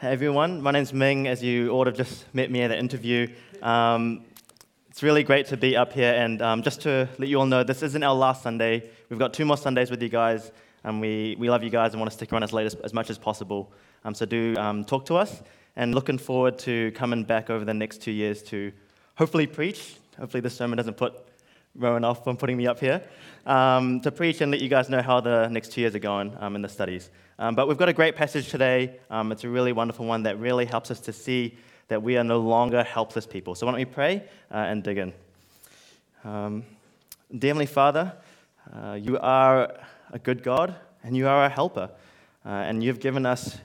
Hey everyone, my name's Ming, as you all have just met me at the interview. Um, it's really great to be up here, and um, just to let you all know, this isn't our last Sunday. We've got two more Sundays with you guys, and we, we love you guys and want to stick around as late as, as much as possible. Um, so do um, talk to us, and looking forward to coming back over the next two years to hopefully preach. Hopefully, this sermon doesn't put Rowan off from putting me up here um, to preach and let you guys know how the next two years are going um, in the studies. Um, but we've got a great passage today. Um, it's a really wonderful one that really helps us to see that we are no longer helpless people. So why don't we pray uh, and dig in? Um, Dear Heavenly Father, uh, you are a good God and you are a helper. Uh, and you've given us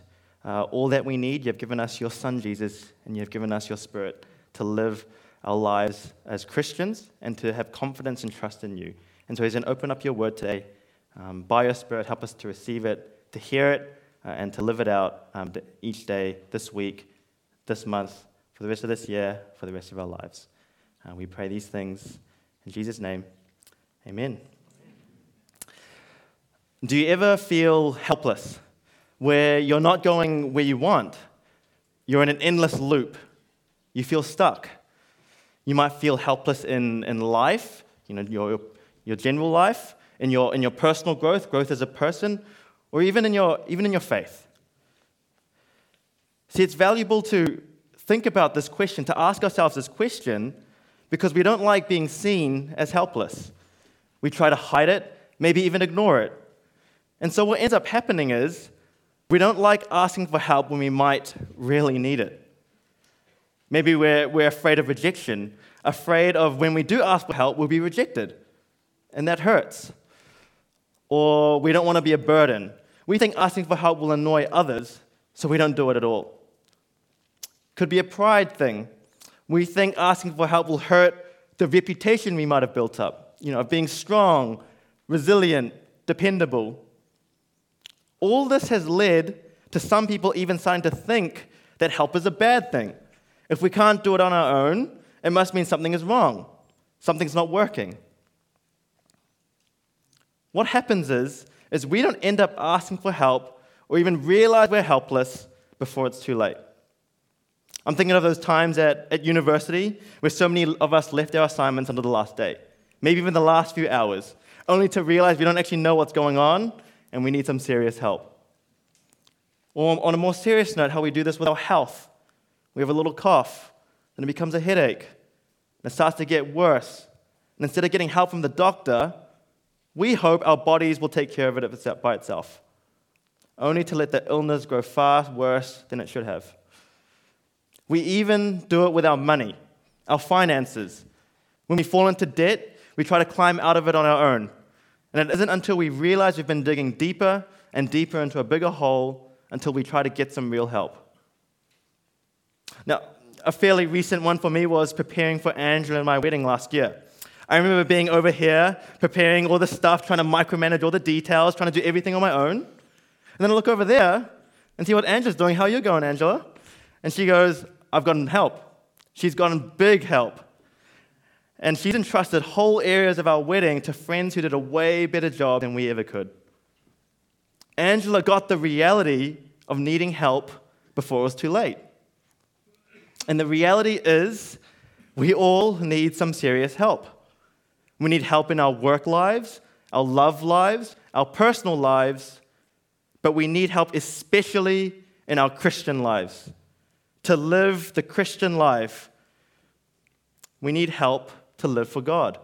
uh, all that we need. You've given us your Son, Jesus, and you've given us your Spirit to live our lives as Christians and to have confidence and trust in you. And so, as going open up your word today. Um, by your Spirit, help us to receive it to hear it uh, and to live it out um, each day, this week, this month, for the rest of this year, for the rest of our lives. Uh, we pray these things in Jesus' name. Amen. Do you ever feel helpless, where you're not going where you want? You're in an endless loop. You feel stuck. You might feel helpless in, in life, you know, your, your general life, in your, in your personal growth, growth as a person, or even in your, even in your faith. See, it's valuable to think about this question, to ask ourselves this question, because we don't like being seen as helpless. We try to hide it, maybe even ignore it. And so, what ends up happening is we don't like asking for help when we might really need it. Maybe we're, we're afraid of rejection, afraid of when we do ask for help, we'll be rejected. And that hurts. Or we don't want to be a burden. We think asking for help will annoy others, so we don't do it at all. Could be a pride thing. We think asking for help will hurt the reputation we might have built up, you know, of being strong, resilient, dependable. All this has led to some people even starting to think that help is a bad thing. If we can't do it on our own, it must mean something is wrong, something's not working. What happens is is we don't end up asking for help or even realize we're helpless before it's too late. I'm thinking of those times at, at university where so many of us left our assignments until the last day, maybe even the last few hours, only to realize we don't actually know what's going on and we need some serious help. Or on a more serious note, how we do this with our health. We have a little cough, and it becomes a headache, and it starts to get worse. And instead of getting help from the doctor, we hope our bodies will take care of it by itself, only to let the illness grow far worse than it should have. We even do it with our money, our finances. When we fall into debt, we try to climb out of it on our own. And it isn't until we realize we've been digging deeper and deeper into a bigger hole until we try to get some real help. Now, a fairly recent one for me was preparing for Angela and my wedding last year. I remember being over here, preparing all the stuff, trying to micromanage all the details, trying to do everything on my own. And then I look over there and see what Angela's doing. How are you going, Angela? And she goes, I've gotten help. She's gotten big help. And she's entrusted whole areas of our wedding to friends who did a way better job than we ever could. Angela got the reality of needing help before it was too late. And the reality is, we all need some serious help. We need help in our work lives, our love lives, our personal lives, but we need help especially in our Christian lives. To live the Christian life, we need help to live for God.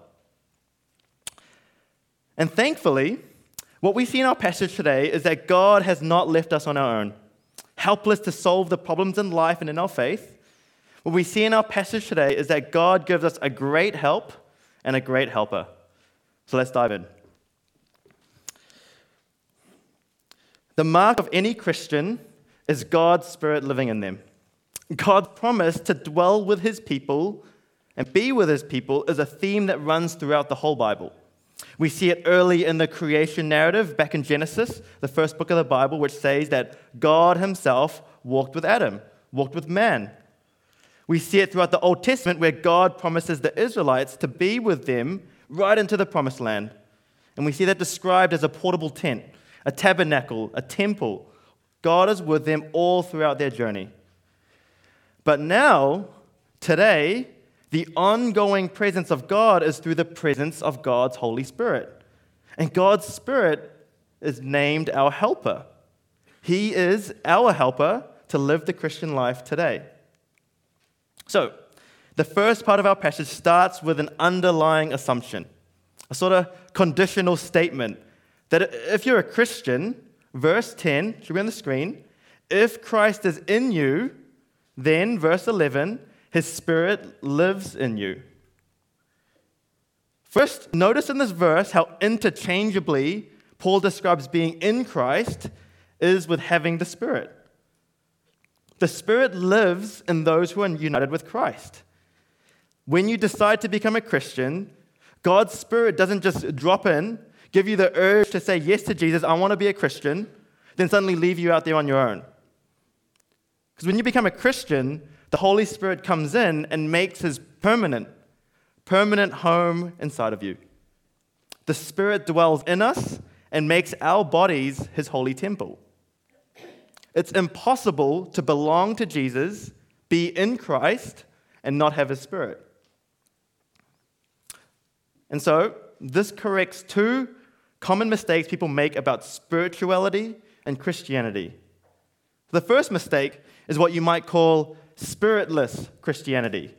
And thankfully, what we see in our passage today is that God has not left us on our own, helpless to solve the problems in life and in our faith. What we see in our passage today is that God gives us a great help and a great helper. So let's dive in. The mark of any Christian is God's Spirit living in them. God's promise to dwell with his people and be with his people is a theme that runs throughout the whole Bible. We see it early in the creation narrative back in Genesis, the first book of the Bible, which says that God himself walked with Adam, walked with man, we see it throughout the Old Testament where God promises the Israelites to be with them right into the promised land. And we see that described as a portable tent, a tabernacle, a temple, God is with them all throughout their journey. But now, today, the ongoing presence of God is through the presence of God's Holy Spirit. And God's Spirit is named our helper. He is our helper to live the Christian life today. So, the first part of our passage starts with an underlying assumption, a sort of conditional statement that if you're a Christian, verse 10 should be on the screen, if Christ is in you, then, verse 11, his spirit lives in you. First, notice in this verse how interchangeably Paul describes being in Christ is with having the Spirit. The Spirit lives in those who are united with Christ. When you decide to become a Christian, God's Spirit doesn't just drop in, give you the urge to say yes to Jesus, I want to be a Christian, then suddenly leave you out there on your own. Because when you become a Christian, the Holy Spirit comes in and makes his permanent, permanent home inside of you. The Spirit dwells in us and makes our bodies his holy temple. It's impossible to belong to Jesus, be in Christ, and not have his Spirit. And so, this corrects two common mistakes people make about spirituality and Christianity. The first mistake is what you might call spiritless Christianity.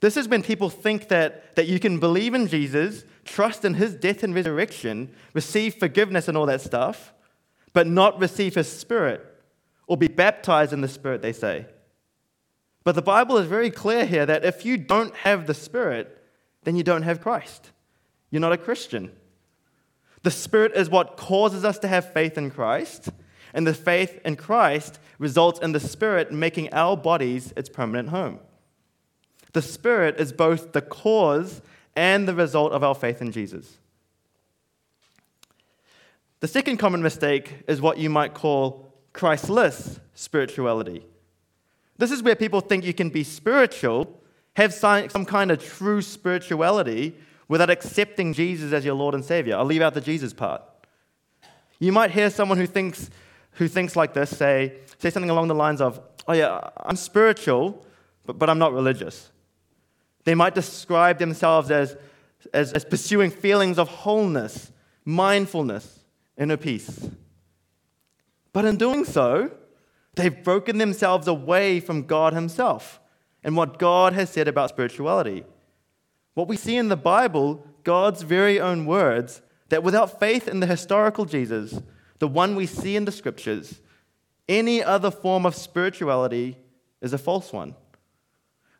This is when people think that, that you can believe in Jesus, trust in his death and resurrection, receive forgiveness and all that stuff, but not receive his spirit or be baptized in the spirit, they say. But the Bible is very clear here that if you don't have the spirit, then you don't have Christ. You're not a Christian. The Spirit is what causes us to have faith in Christ, and the faith in Christ results in the Spirit making our bodies its permanent home. The Spirit is both the cause and the result of our faith in Jesus. The second common mistake is what you might call Christless spirituality. This is where people think you can be spiritual, have some kind of true spirituality, without accepting Jesus as your Lord and Savior. I'll leave out the Jesus part. You might hear someone who thinks, who thinks like this say, say something along the lines of, Oh, yeah, I'm spiritual, but, but I'm not religious. They might describe themselves as, as, as pursuing feelings of wholeness, mindfulness, inner peace. But in doing so, they've broken themselves away from God Himself and what God has said about spirituality. What we see in the Bible, God's very own words, that without faith in the historical Jesus, the one we see in the scriptures, any other form of spirituality is a false one.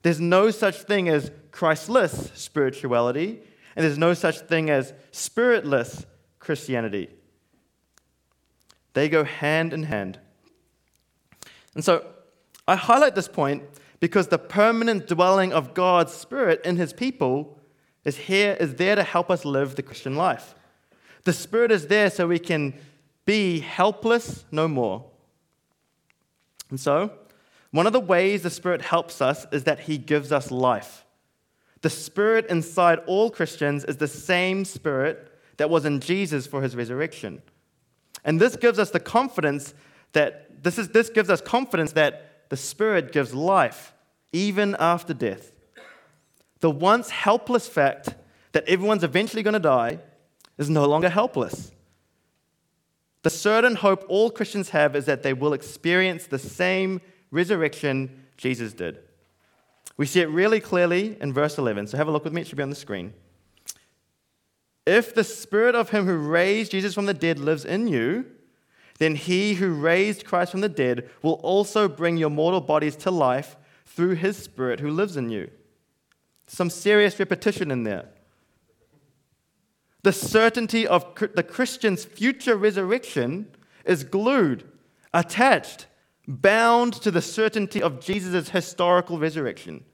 There's no such thing as Christless spirituality, and there's no such thing as spiritless Christianity. They go hand in hand. And so I highlight this point because the permanent dwelling of God's Spirit in His people is here, is there to help us live the Christian life. The Spirit is there so we can be helpless no more. And so, one of the ways the Spirit helps us is that He gives us life. The Spirit inside all Christians is the same Spirit that was in Jesus for His resurrection. And this gives us the confidence that this, is, this gives us confidence that the Spirit gives life, even after death. The once helpless fact that everyone's eventually going to die is no longer helpless. The certain hope all Christians have is that they will experience the same resurrection Jesus did. We see it really clearly in verse 11. So have a look with me, it should be on the screen. If the spirit of him who raised Jesus from the dead lives in you, then he who raised Christ from the dead will also bring your mortal bodies to life through his Spirit who lives in you. Some serious repetition in there. The certainty of the Christian's future resurrection is glued, attached, bound to the certainty of Jesus' historical resurrection.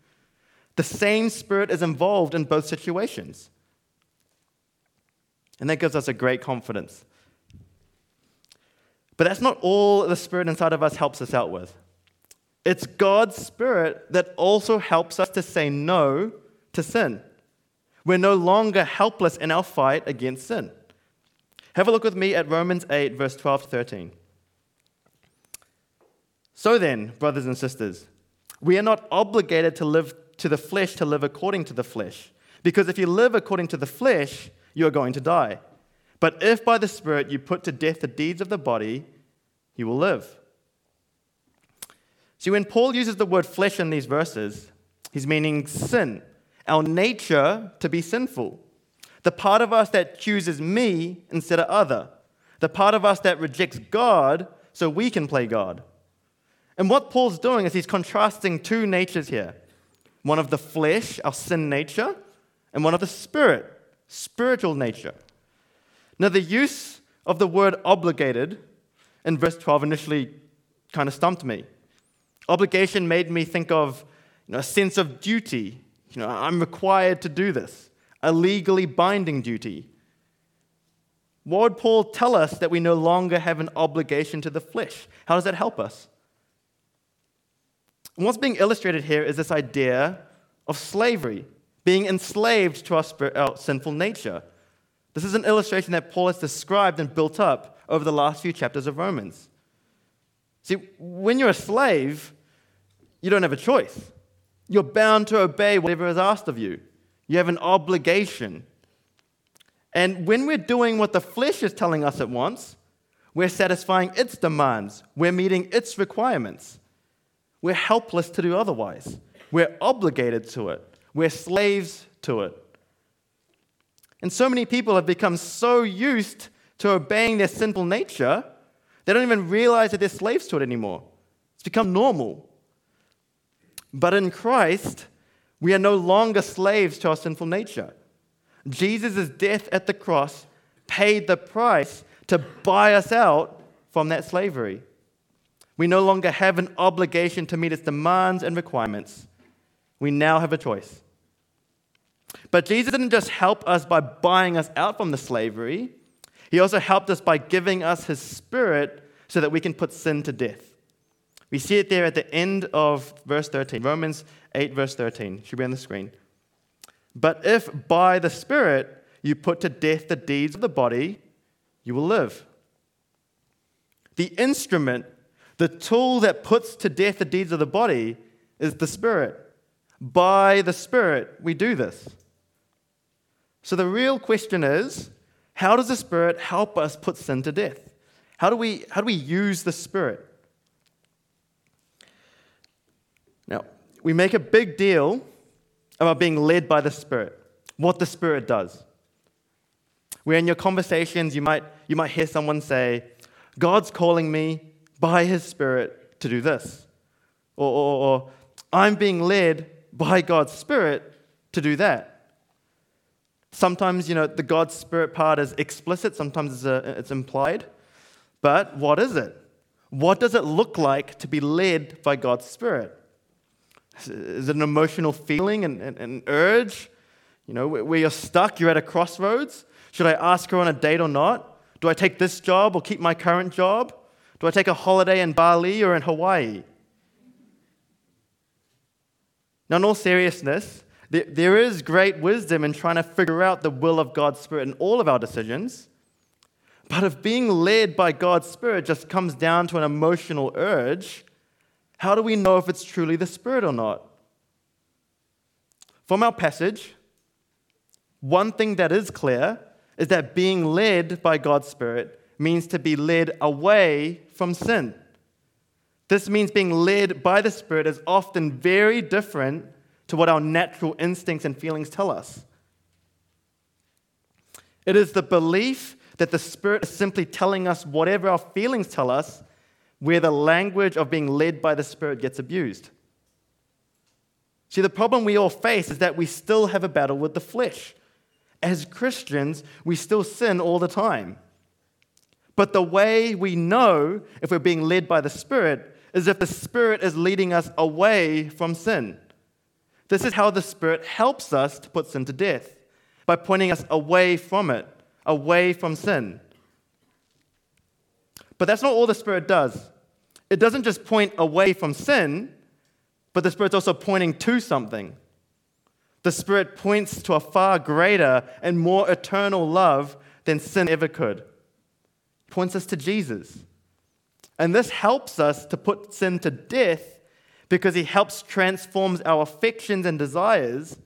The same Spirit is involved in both situations. And that gives us a great confidence but that's not all the Spirit inside of us helps us out with. It's God's Spirit that also helps us to say no to sin. We're no longer helpless in our fight against sin. Have a look with me at Romans 8, verse 12 to 13. So then, brothers and sisters, we are not obligated to live to the flesh to live according to the flesh. Because if you live according to the flesh, you are going to die. But if by the Spirit you put to death the deeds of the body, you will live. See, when Paul uses the word flesh in these verses, he's meaning sin, our nature to be sinful. The part of us that chooses me instead of other. The part of us that rejects God so we can play God. And what Paul's doing is he's contrasting two natures here one of the flesh, our sin nature, and one of the spirit, spiritual nature. Now, the use of the word obligated in verse 12 initially kind of stumped me. Obligation made me think of you know, a sense of duty. You know, I'm required to do this, a legally binding duty. What would Paul tell us that we no longer have an obligation to the flesh? How does that help us? What's being illustrated here is this idea of slavery, being enslaved to our, our uh, sinful nature. This is an illustration that Paul has described and built up over the last few chapters of Romans. See, when you're a slave, you don't have a choice. You're bound to obey whatever is asked of you. You have an obligation. And when we're doing what the flesh is telling us it wants, we're satisfying its demands, we're meeting its requirements. We're helpless to do otherwise. We're obligated to it, we're slaves to it. And so many people have become so used to obeying their sinful nature, they don't even realize that they're slaves to it anymore. It's become normal. But in Christ, we are no longer slaves to our sinful nature. Jesus' death at the cross paid the price to buy us out from that slavery. We no longer have an obligation to meet its demands and requirements. We now have a choice. But Jesus didn't just help us by buying us out from the slavery, He also helped us by giving us His Spirit so that we can put sin to death. We see it there at the end of verse 13, Romans 8, verse 13. Should be on the screen. But if by the Spirit you put to death the deeds of the body, you will live. The instrument, the tool that puts to death the deeds of the body, is the Spirit. By the Spirit, we do this. So the real question is how does the Spirit help us put sin to death? How do we, how do we use the Spirit? Now, we make a big deal about being led by the Spirit, what the Spirit does. Where in your conversations, you might, you might hear someone say, God's calling me by His Spirit to do this. Or, or, or I'm being led by God's Spirit to do that. Sometimes, you know, the God's Spirit part is explicit, sometimes it's, a, it's implied. But what is it? What does it look like to be led by God's Spirit? Is it an emotional feeling and an urge? You know, where you're stuck, you're at a crossroads. Should I ask her on a date or not? Do I take this job or keep my current job? Do I take a holiday in Bali or in Hawaii? Now, in all seriousness, there is great wisdom in trying to figure out the will of God's Spirit in all of our decisions. But if being led by God's Spirit just comes down to an emotional urge, how do we know if it's truly the Spirit or not? From our passage, one thing that is clear is that being led by God's Spirit means to be led away from sin. This means being led by the Spirit is often very different to what our natural instincts and feelings tell us. It is the belief that the Spirit is simply telling us whatever our feelings tell us, where the language of being led by the Spirit gets abused. See, the problem we all face is that we still have a battle with the flesh. As Christians, we still sin all the time. But the way we know if we're being led by the Spirit is if the Spirit is leading us away from sin. This is how the Spirit helps us to put sin to death by pointing us away from it, away from sin. But that's not all the Spirit does. It doesn't just point away from sin, but the Spirit's also pointing to something. The Spirit points to a far greater and more eternal love than sin ever could. It points us to Jesus. And this helps us to put sin to death because he helps transforms our affections and desires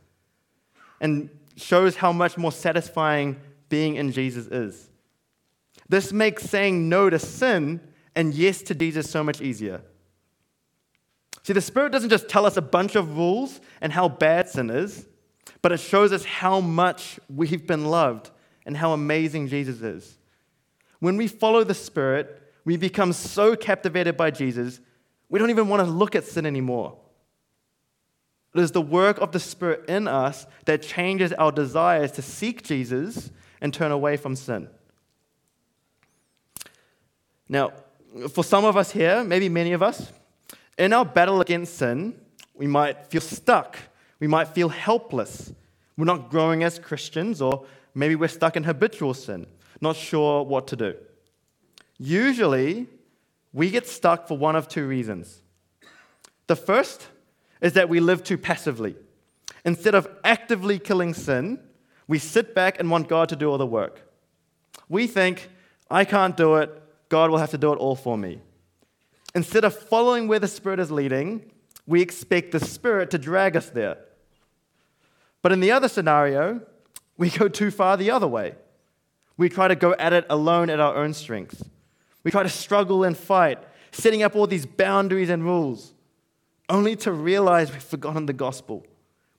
and shows how much more satisfying being in Jesus is. This makes saying no to sin and yes to Jesus so much easier. See, the Spirit doesn't just tell us a bunch of rules and how bad sin is, but it shows us how much we've been loved and how amazing Jesus is. When we follow the Spirit, we become so captivated by Jesus, we don't even want to look at sin anymore. It is the work of the Spirit in us that changes our desires to seek Jesus and turn away from sin. Now, for some of us here, maybe many of us, in our battle against sin, we might feel stuck. We might feel helpless. We're not growing as Christians, or maybe we're stuck in habitual sin, not sure what to do. Usually, we get stuck for one of two reasons. The first is that we live too passively. Instead of actively killing sin, we sit back and want God to do all the work. We think, I can't do it, God will have to do it all for me. Instead of following where the Spirit is leading, we expect the Spirit to drag us there. But in the other scenario, we go too far the other way. We try to go at it alone at our own strength. We try to struggle and fight, setting up all these boundaries and rules, only to realize we've forgotten the gospel.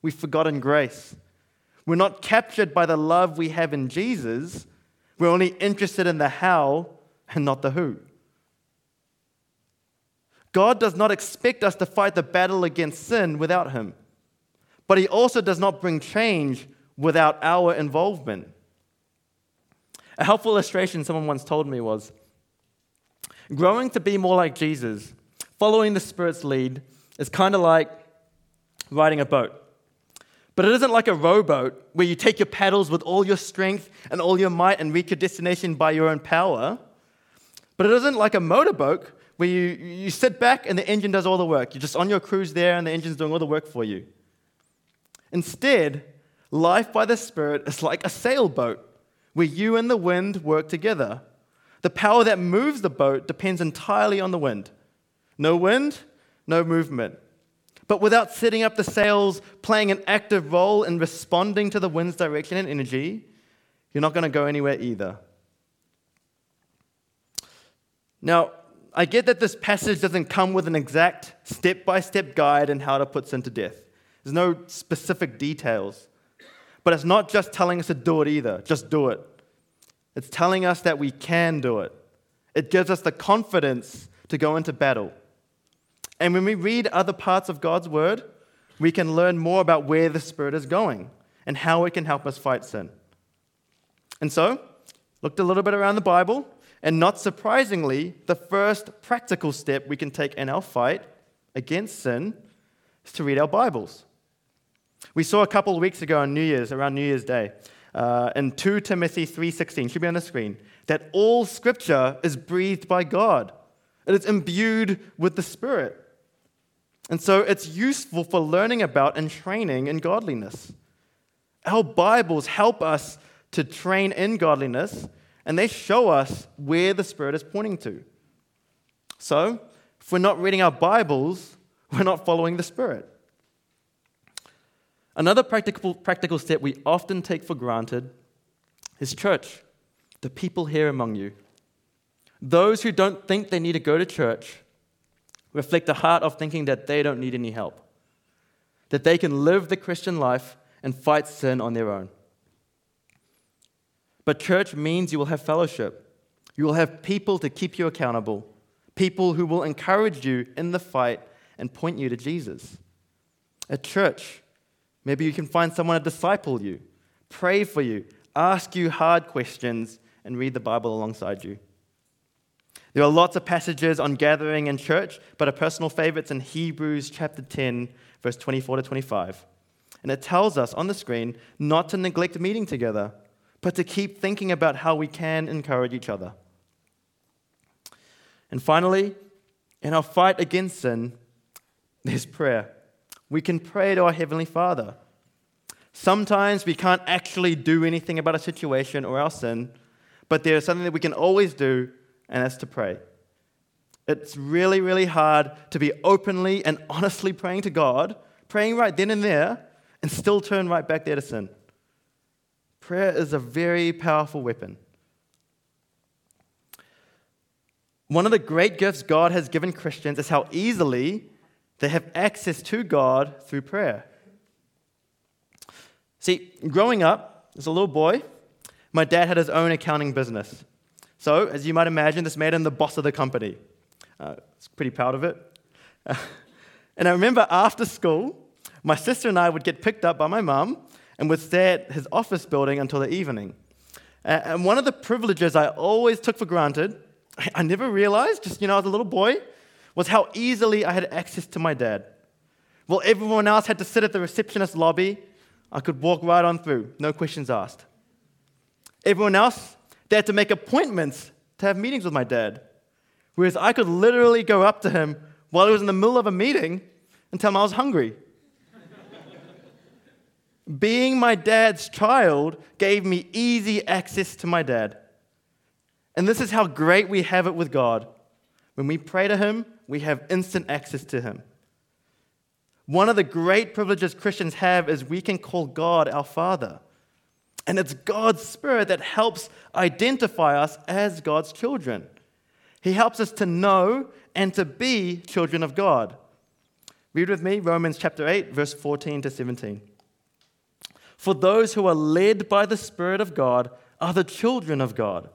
We've forgotten grace. We're not captured by the love we have in Jesus. We're only interested in the how and not the who. God does not expect us to fight the battle against sin without Him, but He also does not bring change without our involvement. A helpful illustration someone once told me was Growing to be more like Jesus, following the Spirit's lead, is kind of like riding a boat. But it isn't like a rowboat where you take your paddles with all your strength and all your might and reach your destination by your own power. But it isn't like a motorboat where you, you sit back and the engine does all the work. You're just on your cruise there and the engine's doing all the work for you. Instead, life by the Spirit is like a sailboat where you and the wind work together. The power that moves the boat depends entirely on the wind. No wind, no movement. But without setting up the sails, playing an active role in responding to the wind's direction and energy, you're not going to go anywhere either. Now, I get that this passage doesn't come with an exact step by step guide on how to put sin to death. There's no specific details. But it's not just telling us to do it either, just do it. It's telling us that we can do it. It gives us the confidence to go into battle. And when we read other parts of God's word, we can learn more about where the Spirit is going and how it can help us fight sin. And so, looked a little bit around the Bible, and not surprisingly, the first practical step we can take in our fight against sin is to read our Bibles. We saw a couple of weeks ago on New Year's, around New Year's Day, uh, in 2 Timothy 3.16, should be on the screen, that all Scripture is breathed by God. It is imbued with the Spirit. And so it's useful for learning about and training in godliness. Our Bibles help us to train in godliness, and they show us where the Spirit is pointing to. So, if we're not reading our Bibles, we're not following the Spirit. Another practical, practical step we often take for granted is church, the people here among you. Those who don't think they need to go to church reflect a heart of thinking that they don't need any help, that they can live the Christian life and fight sin on their own. But church means you will have fellowship. You will have people to keep you accountable, people who will encourage you in the fight and point you to Jesus. At church, maybe you can find someone to disciple you, pray for you, ask you hard questions, and read the Bible alongside you. There are lots of passages on gathering in church, but a personal favorite is in Hebrews chapter 10, verse 24 to 25. And it tells us on the screen not to neglect meeting together, but to keep thinking about how we can encourage each other. And finally, in our fight against sin, there's prayer. We can pray to our Heavenly Father. Sometimes we can't actually do anything about a situation or our sin, but there is something that we can always do and that's to pray. It's really, really hard to be openly and honestly praying to God, praying right then and there, and still turn right back there to sin. Prayer is a very powerful weapon. One of the great gifts God has given Christians is how easily they have access to God through prayer. See, growing up as a little boy, my dad had his own accounting business. So, as you might imagine, this made him the boss of the company. Uh, I was pretty proud of it. And I remember after school, my sister and I would get picked up by my mum and would stay at his office building until the evening. And one of the privileges I always took for granted, I never realized, just you know, as a little boy, was how easily I had access to my dad. While everyone else had to sit at the receptionist lobby, I could walk right on through, no questions asked. Everyone else, they had to make appointments to have meetings with my dad. Whereas I could literally go up to him while he was in the middle of a meeting and tell him I was hungry. Being my dad's child gave me easy access to my dad. And this is how great we have it with God. When we pray to Him, we have instant access to Him. One of the great privileges Christians have is we can call God our Father. And it's God's Spirit that helps identify us as God's children. He helps us to know and to be children of God. Read with me Romans chapter 8, verse 14 to 17. For those who are led by the Spirit of God are the children of God.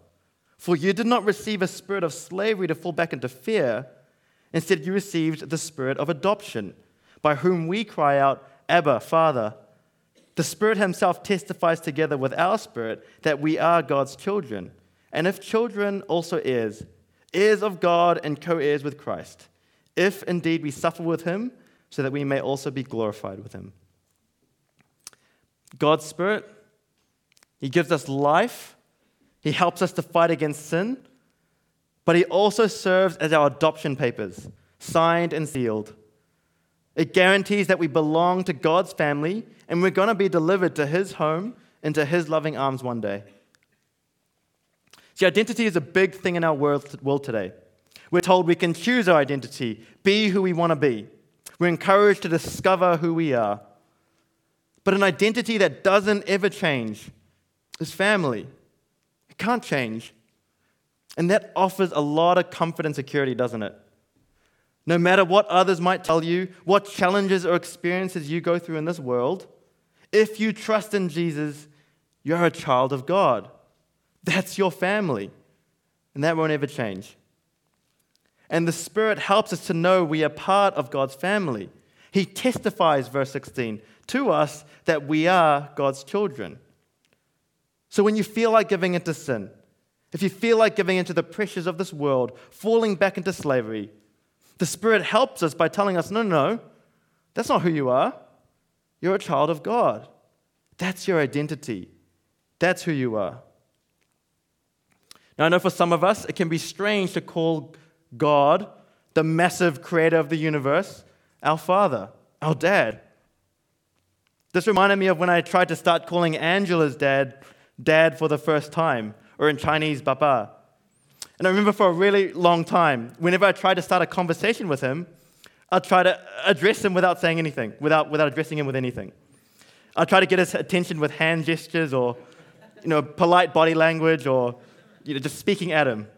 For you did not receive a spirit of slavery to fall back into fear. Instead, you received the spirit of adoption, by whom we cry out, Abba, Father. The Spirit Himself testifies together with our spirit that we are God's children. And if children, also heirs heirs of God and co heirs with Christ, if indeed we suffer with him, so that we may also be glorified with him. God's Spirit, He gives us life, He helps us to fight against sin, but He also serves as our adoption papers, signed and sealed. It guarantees that we belong to God's family and we're going to be delivered to His home into His loving arms one day. See, identity is a big thing in our world, today. We're told we can choose our identity, be who we want to be. We're encouraged to discover who we are. But an identity that doesn't ever change is family. It can't change. And that offers a lot of comfort and security, doesn't it? No matter what others might tell you, what challenges or experiences you go through in this world, if you trust in Jesus, you're a child of God. That's your family. And that won't ever change. And the Spirit helps us to know we are part of God's family. He testifies, verse 16, to us that we are God's children. So when you feel like giving into sin, if you feel like giving into the pressures of this world, falling back into slavery, the Spirit helps us by telling us no, no, no, that's not who you are. You're a child of God. That's your identity. That's who you are. Now, I know for some of us, it can be strange to call God, the massive creator of the universe, our Father, our dad. This reminded me of when I tried to start calling Angela's dad dad for the first time, or in Chinese, Baba. And I remember for a really long time, whenever I tried to start a conversation with him, I'd try to address him without saying anything, without, without addressing him with anything. I'd try to get his attention with hand gestures or you know, polite body language or you know, just speaking at him.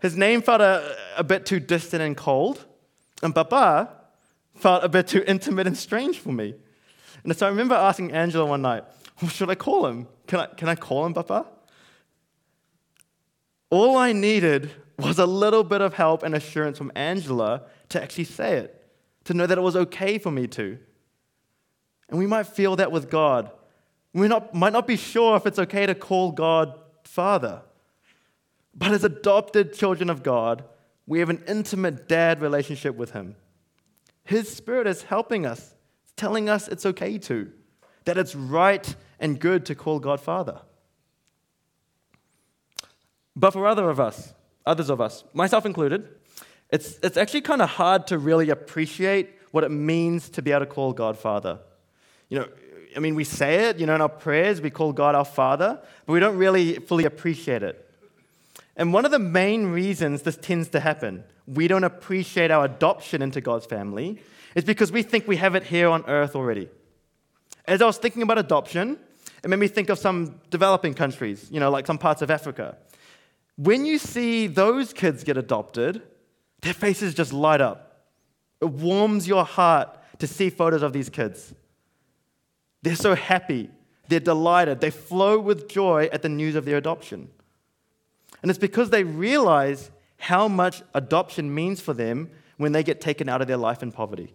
His name felt a, a bit too distant and cold, and Baba felt a bit too intimate and strange for me. And so I remember asking Angela one night, what should I call him? Can I, can I call him Papa? All I needed was a little bit of help and assurance from Angela to actually say it, to know that it was okay for me to. And we might feel that with God. We not, might not be sure if it's okay to call God father. But as adopted children of God, we have an intimate dad relationship with Him. His Spirit is helping us, telling us it's okay to, that it's right and good to call God Father. But for other of us, others of us, myself included, it's, it's actually kind of hard to really appreciate what it means to be able to call God Father. You know, I mean, we say it, you know, in our prayers, we call God our Father, but we don't really fully appreciate it. And one of the main reasons this tends to happen, we don't appreciate our adoption into God's family, is because we think we have it here on earth already. As I was thinking about adoption, it made me think of some developing countries, you know, like some parts of Africa. When you see those kids get adopted, their faces just light up. It warms your heart to see photos of these kids. They're so happy, they're delighted, they flow with joy at the news of their adoption. And it's because they realize how much adoption means for them when they get taken out of their life in poverty.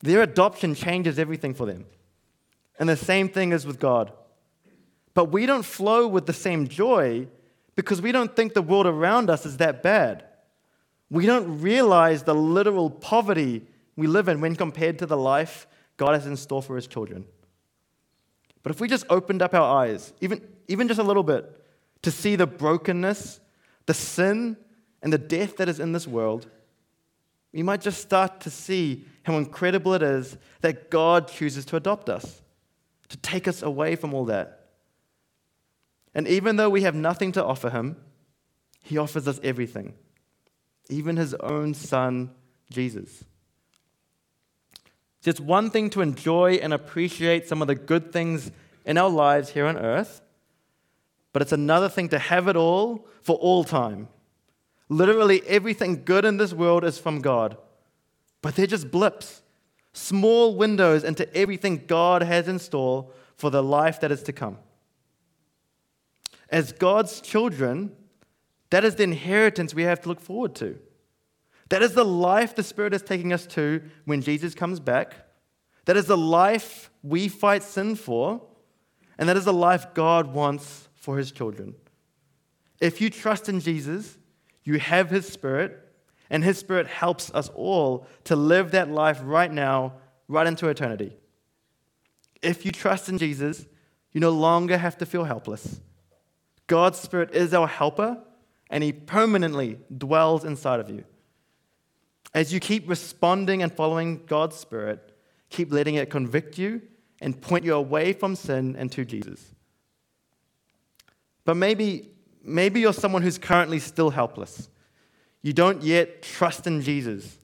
Their adoption changes everything for them. And the same thing is with God. But we don't flow with the same joy because we don't think the world around us is that bad. We don't realize the literal poverty we live in when compared to the life God has in store for his children. But if we just opened up our eyes, even, even just a little bit, to see the brokenness, the sin, and the death that is in this world, we might just start to see how incredible it is that God chooses to adopt us to take us away from all that. And even though we have nothing to offer him, he offers us everything, even his own son, Jesus. It's one thing to enjoy and appreciate some of the good things in our lives here on earth, but it's another thing to have it all for all time. Literally, everything good in this world is from God, but they're just blips small windows into everything God has in store for the life that is to come. As God's children, that is the inheritance we have to look forward to. That is the life the Spirit is taking us to when Jesus comes back. That is the life we fight sin for. And that is the life God wants for His children. If you trust in Jesus, you have His Spirit, and His Spirit helps us all to live that life right now, right into eternity. If you trust in Jesus, you no longer have to feel helpless. God's Spirit is our helper, and He permanently dwells inside of you. As you keep responding and following God's Spirit, keep letting it convict you and point you away from sin and to Jesus. But maybe, maybe you're someone who's currently still helpless. You don't yet trust in Jesus.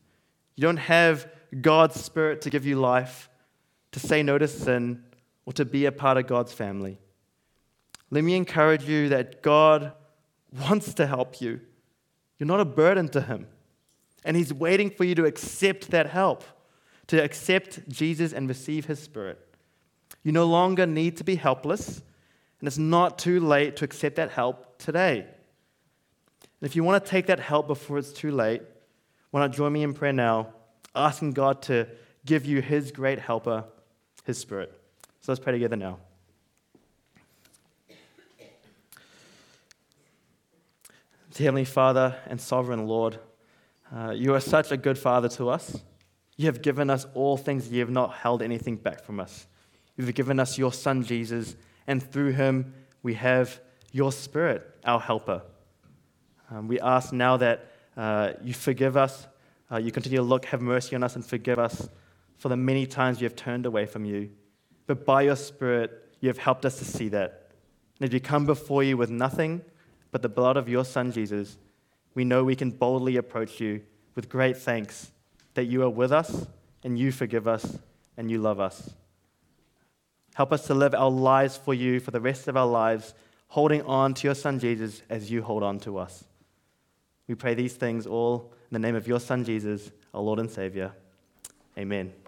You don't have God's Spirit to give you life, to say no to sin, or to be a part of God's family. Let me encourage you that God wants to help you. You're not a burden to Him. And He's waiting for you to accept that help, to accept Jesus and receive His Spirit. You no longer need to be helpless, and it's not too late to accept that help today. And if you want to take that help before it's too late, why not join me in prayer now, asking God to give you His great helper, His Spirit. So let's pray together now. Heavenly Father and Sovereign Lord, uh, you are such a good Father to us. You have given us all things, you have not held anything back from us. You've given us your Son, Jesus, and through him we have your Spirit, our helper. Um, we ask now that uh, you forgive us, uh, you continue to look, have mercy on us, and forgive us for the many times we have turned away from you. But by your Spirit, you have helped us to see that. And as we come before you with nothing but the blood of your Son, Jesus, we know we can boldly approach you with great thanks that you are with us and you forgive us and you love us. Help us to live our lives for you for the rest of our lives, holding on to your Son, Jesus, as you hold on to us. We pray these things all in the name of your Son, Jesus, our Lord and Savior. Amen.